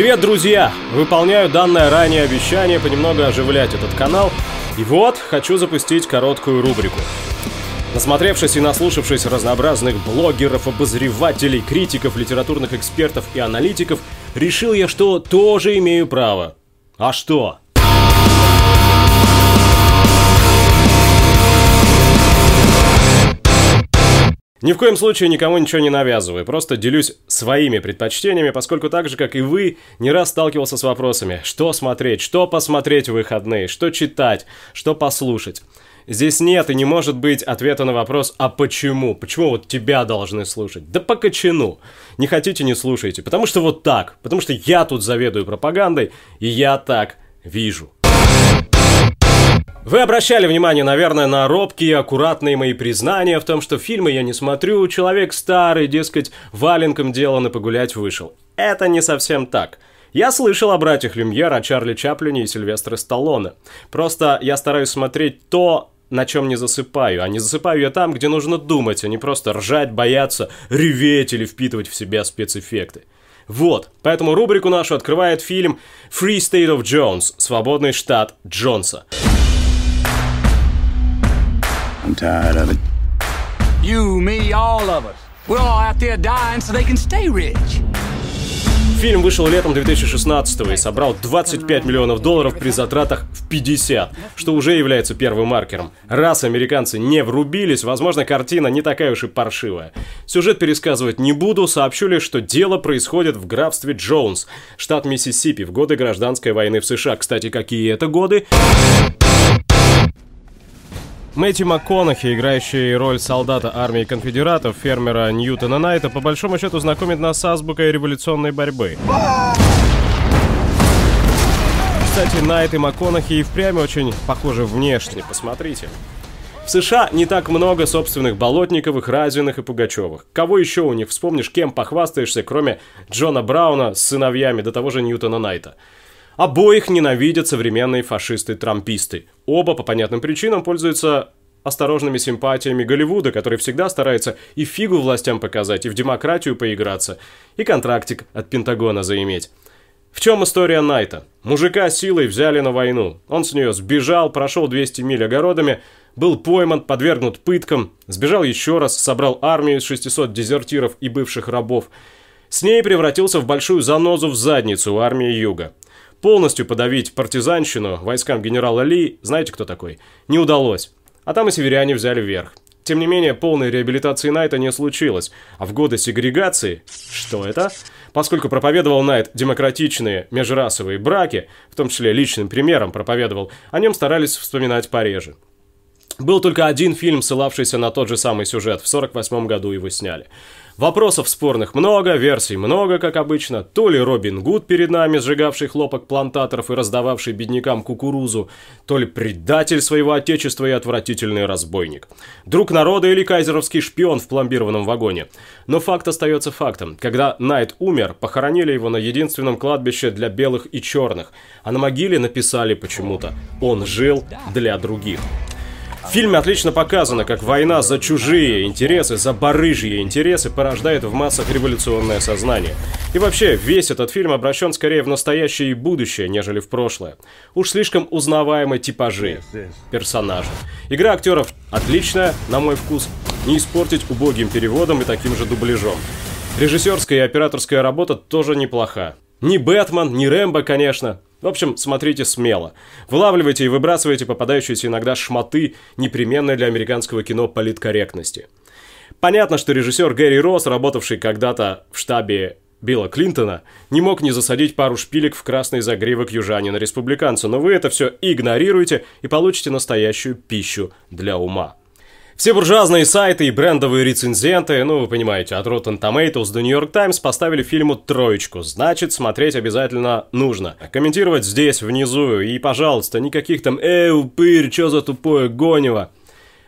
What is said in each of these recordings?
Привет, друзья! Выполняю данное ранее обещание понемногу оживлять этот канал. И вот, хочу запустить короткую рубрику. Насмотревшись и наслушавшись разнообразных блогеров, обозревателей, критиков, литературных экспертов и аналитиков, решил я, что тоже имею право. А что? Ни в коем случае никому ничего не навязываю, просто делюсь своими предпочтениями, поскольку так же, как и вы, не раз сталкивался с вопросами, что смотреть, что посмотреть в выходные, что читать, что послушать. Здесь нет и не может быть ответа на вопрос «А почему? Почему вот тебя должны слушать?» Да по кочану. Не хотите – не слушайте. Потому что вот так. Потому что я тут заведую пропагандой, и я так вижу. Вы обращали внимание, наверное, на робкие, аккуратные мои признания в том, что фильмы я не смотрю, человек старый, дескать, валенком делан и погулять вышел. Это не совсем так. Я слышал о братьях Люмьер, о Чарли Чаплине и Сильвестре Сталлоне. Просто я стараюсь смотреть то, на чем не засыпаю, а не засыпаю я там, где нужно думать, а не просто ржать, бояться, реветь или впитывать в себя спецэффекты. Вот, поэтому рубрику нашу открывает фильм Free State of Jones, свободный штат Джонса. I'm tired of it. You, me, all of us. We're all out there dying so they can stay rich. Фильм вышел летом 2016 и собрал 25 миллионов долларов при затратах в 50, что уже является первым маркером. Раз американцы не врубились, возможно, картина не такая уж и паршивая. Сюжет пересказывать не буду, сообщу лишь, что дело происходит в графстве Джонс, штат Миссисипи, в годы гражданской войны в США. Кстати, какие это годы? Мэтью МакКонахи, играющий роль солдата армии конфедератов, фермера Ньютона Найта, по большому счету знакомит нас с азбукой революционной борьбы. Кстати, Найт и МакКонахи и впрямь очень похожи внешне, посмотрите. В США не так много собственных Болотниковых, Разиных и Пугачевых. Кого еще у них вспомнишь, кем похвастаешься, кроме Джона Брауна с сыновьями до того же Ньютона Найта? Обоих ненавидят современные фашисты-трамписты. Оба по понятным причинам пользуются осторожными симпатиями Голливуда, который всегда старается и фигу властям показать, и в демократию поиграться, и контрактик от Пентагона заиметь. В чем история Найта? Мужика силой взяли на войну. Он с нее сбежал, прошел 200 миль огородами, был пойман, подвергнут пыткам, сбежал еще раз, собрал армию из 600 дезертиров и бывших рабов. С ней превратился в большую занозу в задницу армии Юга. Полностью подавить партизанщину войскам генерала Ли, знаете кто такой, не удалось. А там и северяне взяли верх. Тем не менее, полной реабилитации Найта не случилось, а в годы сегрегации... Что это? Поскольку проповедовал Найт демократичные межрасовые браки, в том числе личным примером проповедовал, о нем старались вспоминать пореже. Был только один фильм, ссылавшийся на тот же самый сюжет, в 48 году его сняли. Вопросов спорных много, версий много, как обычно. То ли Робин Гуд перед нами, сжигавший хлопок плантаторов и раздававший беднякам кукурузу, то ли предатель своего отечества и отвратительный разбойник. Друг народа или кайзеровский шпион в пломбированном вагоне. Но факт остается фактом. Когда Найт умер, похоронили его на единственном кладбище для белых и черных, а на могиле написали почему-то «Он жил для других». В фильме отлично показано, как война за чужие интересы, за барыжьи интересы порождает в массах революционное сознание. И вообще, весь этот фильм обращен скорее в настоящее и будущее, нежели в прошлое. Уж слишком узнаваемые типажи персонажей. Игра актеров отличная, на мой вкус, не испортить убогим переводом и таким же дубляжом. Режиссерская и операторская работа тоже неплоха. Ни Бэтмен, ни Рэмбо, конечно, в общем, смотрите смело. Вылавливайте и выбрасывайте попадающиеся иногда шмоты, непременной для американского кино политкорректности. Понятно, что режиссер Гэри Росс, работавший когда-то в штабе Билла Клинтона, не мог не засадить пару шпилек в красный загривок южанина-республиканца, но вы это все игнорируете и получите настоящую пищу для ума. Все буржуазные сайты и брендовые рецензенты, ну вы понимаете, от Rotten Tomatoes до New York Times поставили фильму троечку, значит смотреть обязательно нужно. Комментировать здесь, внизу, и пожалуйста, никаких там «Эй, упырь, чё за тупое гонево?»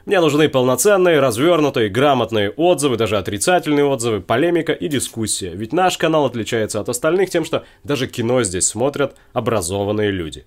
Мне нужны полноценные, развернутые, грамотные отзывы, даже отрицательные отзывы, полемика и дискуссия. Ведь наш канал отличается от остальных тем, что даже кино здесь смотрят образованные люди.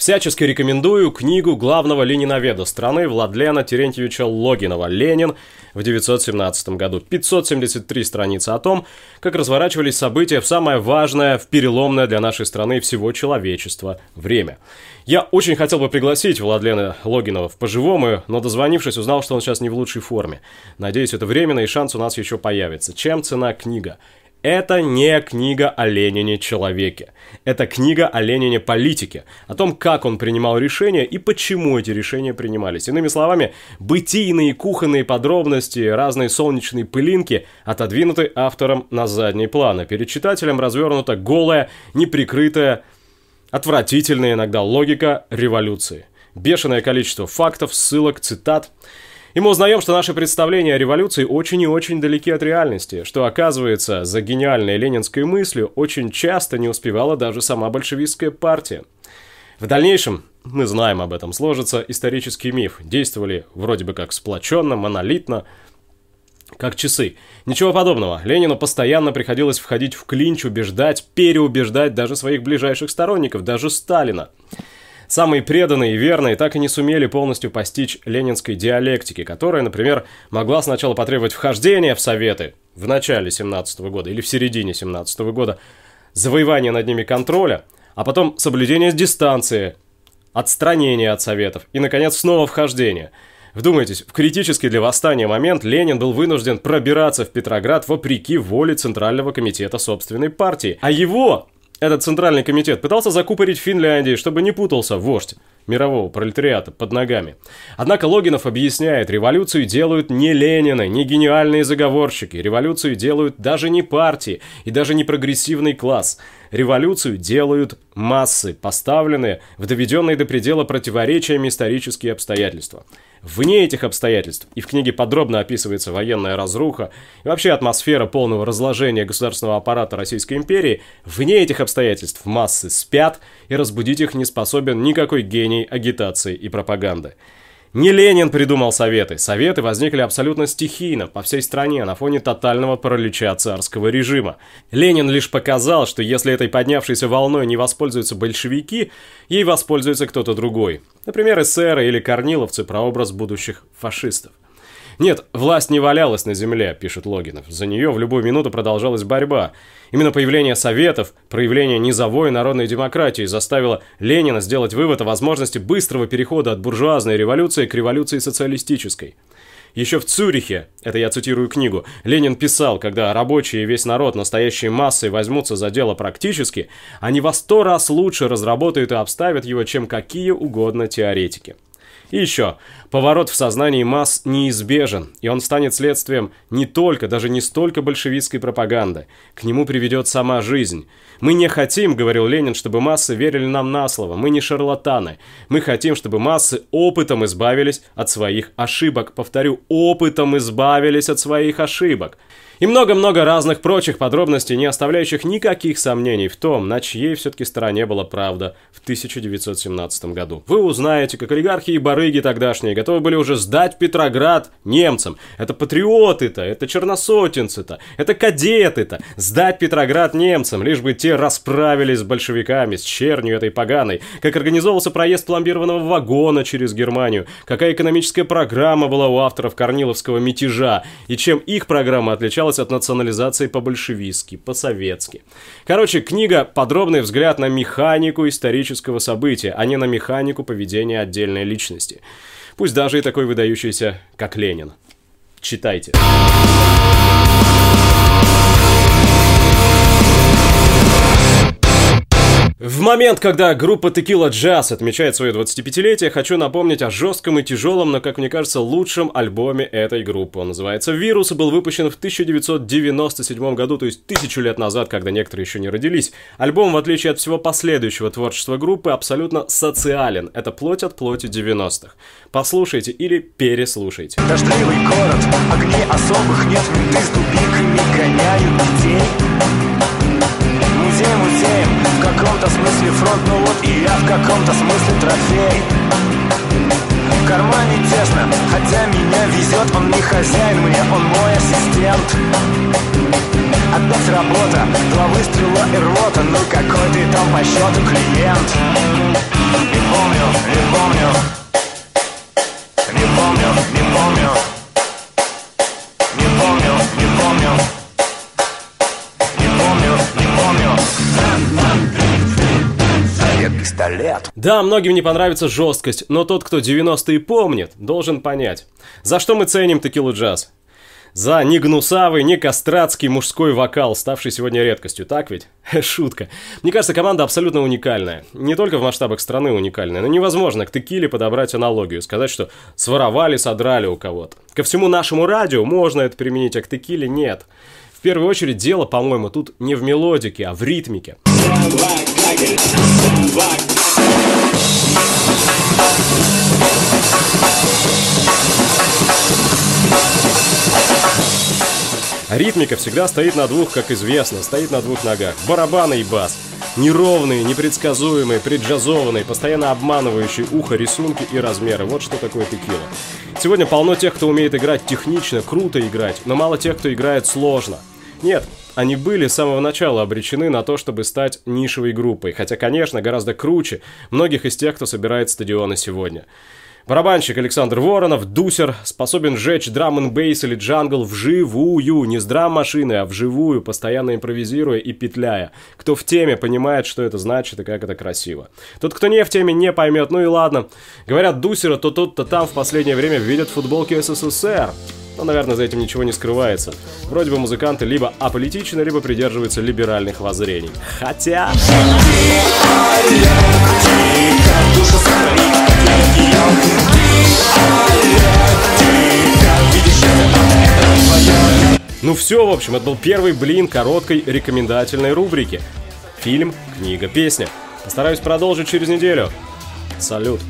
Всячески рекомендую книгу главного лениноведа страны Владлена Терентьевича Логинова «Ленин» в 1917 году. 573 страницы о том, как разворачивались события в самое важное, в переломное для нашей страны и всего человечества время. Я очень хотел бы пригласить Владлена Логинова в поживому, но дозвонившись, узнал, что он сейчас не в лучшей форме. Надеюсь, это временно и шанс у нас еще появится. Чем цена книга? Это не книга о Ленине-человеке. Это книга о Ленине-политике, о том, как он принимал решения и почему эти решения принимались. Иными словами, бытийные кухонные подробности, разные солнечные пылинки отодвинуты автором на задний план, а перед читателем развернута голая, неприкрытая, отвратительная иногда логика революции. Бешеное количество фактов, ссылок, цитат – и мы узнаем, что наши представления о революции очень и очень далеки от реальности, что, оказывается, за гениальной ленинской мыслью очень часто не успевала даже сама большевистская партия. В дальнейшем, мы знаем об этом, сложится исторический миф. Действовали вроде бы как сплоченно, монолитно, как часы. Ничего подобного. Ленину постоянно приходилось входить в клинч, убеждать, переубеждать даже своих ближайших сторонников, даже Сталина. Самые преданные и верные так и не сумели полностью постичь ленинской диалектики, которая, например, могла сначала потребовать вхождения в Советы в начале 17 года или в середине 17 года, завоевания над ними контроля, а потом соблюдения дистанции, отстранения от Советов и, наконец, снова вхождение – Вдумайтесь, в критический для восстания момент Ленин был вынужден пробираться в Петроград вопреки воле Центрального комитета собственной партии. А его этот центральный комитет пытался закупорить Финляндии, чтобы не путался вождь мирового пролетариата под ногами. Однако Логинов объясняет, революцию делают не Ленины, не гениальные заговорщики, революцию делают даже не партии и даже не прогрессивный класс. Революцию делают массы, поставленные в доведенные до предела противоречиями исторические обстоятельства. Вне этих обстоятельств, и в книге подробно описывается военная разруха и вообще атмосфера полного разложения государственного аппарата Российской империи, вне этих обстоятельств массы спят, и разбудить их не способен никакой гений агитации и пропаганды. Не Ленин придумал советы. Советы возникли абсолютно стихийно, по всей стране, на фоне тотального паралича царского режима. Ленин лишь показал, что если этой поднявшейся волной не воспользуются большевики, ей воспользуется кто-то другой. Например, эсеры или корниловцы, прообраз будущих фашистов. Нет, власть не валялась на земле, пишет Логинов. За нее в любую минуту продолжалась борьба. Именно появление Советов, проявление низовой народной демократии заставило Ленина сделать вывод о возможности быстрого перехода от буржуазной революции к революции социалистической. Еще в Цюрихе, это я цитирую книгу, Ленин писал, когда рабочие и весь народ настоящей массой возьмутся за дело практически, они во сто раз лучше разработают и обставят его, чем какие угодно теоретики. И еще, поворот в сознании масс неизбежен, и он станет следствием не только, даже не столько большевистской пропаганды. К нему приведет сама жизнь. Мы не хотим, говорил Ленин, чтобы массы верили нам на слово. Мы не шарлатаны. Мы хотим, чтобы массы опытом избавились от своих ошибок. Повторю, опытом избавились от своих ошибок. И много-много разных прочих подробностей, не оставляющих никаких сомнений в том, на чьей все-таки стороне была правда в 1917 году. Вы узнаете, как олигархи и барыги тогдашние готовы были уже сдать Петроград немцам. Это патриоты-то, это черносотенцы-то, это кадеты-то. Сдать Петроград немцам, лишь бы те расправились с большевиками, с чернью этой поганой. Как организовался проезд пломбированного вагона через Германию. Какая экономическая программа была у авторов Корниловского мятежа. И чем их программа отличалась отличалась от национализации по-большевистски, по-советски. Короче, книга – подробный взгляд на механику исторического события, а не на механику поведения отдельной личности. Пусть даже и такой выдающийся, как Ленин. Читайте. В момент, когда группа Tequila Jazz отмечает свое 25-летие, хочу напомнить о жестком и тяжелом, но, как мне кажется, лучшем альбоме этой группы. Он называется «Вирус» и был выпущен в 1997 году, то есть тысячу лет назад, когда некоторые еще не родились. Альбом, в отличие от всего последующего творчества группы, абсолютно социален. Это плоть от плоти 90-х. Послушайте или переслушайте. Дождливый город, огней особых нет, менты с дубинками гоняют детей каком-то смысле фронт, ну вот и я в каком-то смысле трофей. В кармане тесно, хотя меня везет Он не хозяин мне, он мой ассистент. Опять работа, два выстрела и рвота Ну какой ты там по счету клиент Да, многим не понравится жесткость, но тот, кто 90-е помнит, должен понять. За что мы ценим текилу джаз? За не гнусавый, не кастратский мужской вокал, ставший сегодня редкостью, так ведь? Шутка. Мне кажется, команда абсолютно уникальная. Не только в масштабах страны уникальная, но невозможно к текиле подобрать аналогию, сказать, что своровали, содрали у кого-то. Ко всему нашему радио можно это применить, а к текиле нет. В первую очередь дело, по-моему, тут не в мелодике, а в ритмике. Ритмика всегда стоит на двух, как известно, стоит на двух ногах. Барабаны и бас. Неровные, непредсказуемые, преджазованные, постоянно обманывающие ухо рисунки и размеры. Вот что такое текила. Сегодня полно тех, кто умеет играть технично, круто играть, но мало тех, кто играет сложно. Нет, они были с самого начала обречены на то, чтобы стать нишевой группой, хотя, конечно, гораздо круче многих из тех, кто собирает стадионы сегодня. Барабанщик Александр Воронов, дусер, способен сжечь драм н бейс или джангл вживую, не с драм-машины, а вживую, постоянно импровизируя и петляя. Кто в теме, понимает, что это значит и как это красиво. Тот, кто не в теме, не поймет, ну и ладно. Говорят, дусера то тут, то там в последнее время видят футболки СССР. Но, наверное, за этим ничего не скрывается. Вроде бы музыканты либо аполитичны, либо придерживаются либеральных воззрений. Хотя... Ну все, в общем, это был первый блин короткой рекомендательной рубрики. Фильм, книга, песня. Постараюсь продолжить через неделю. Салют.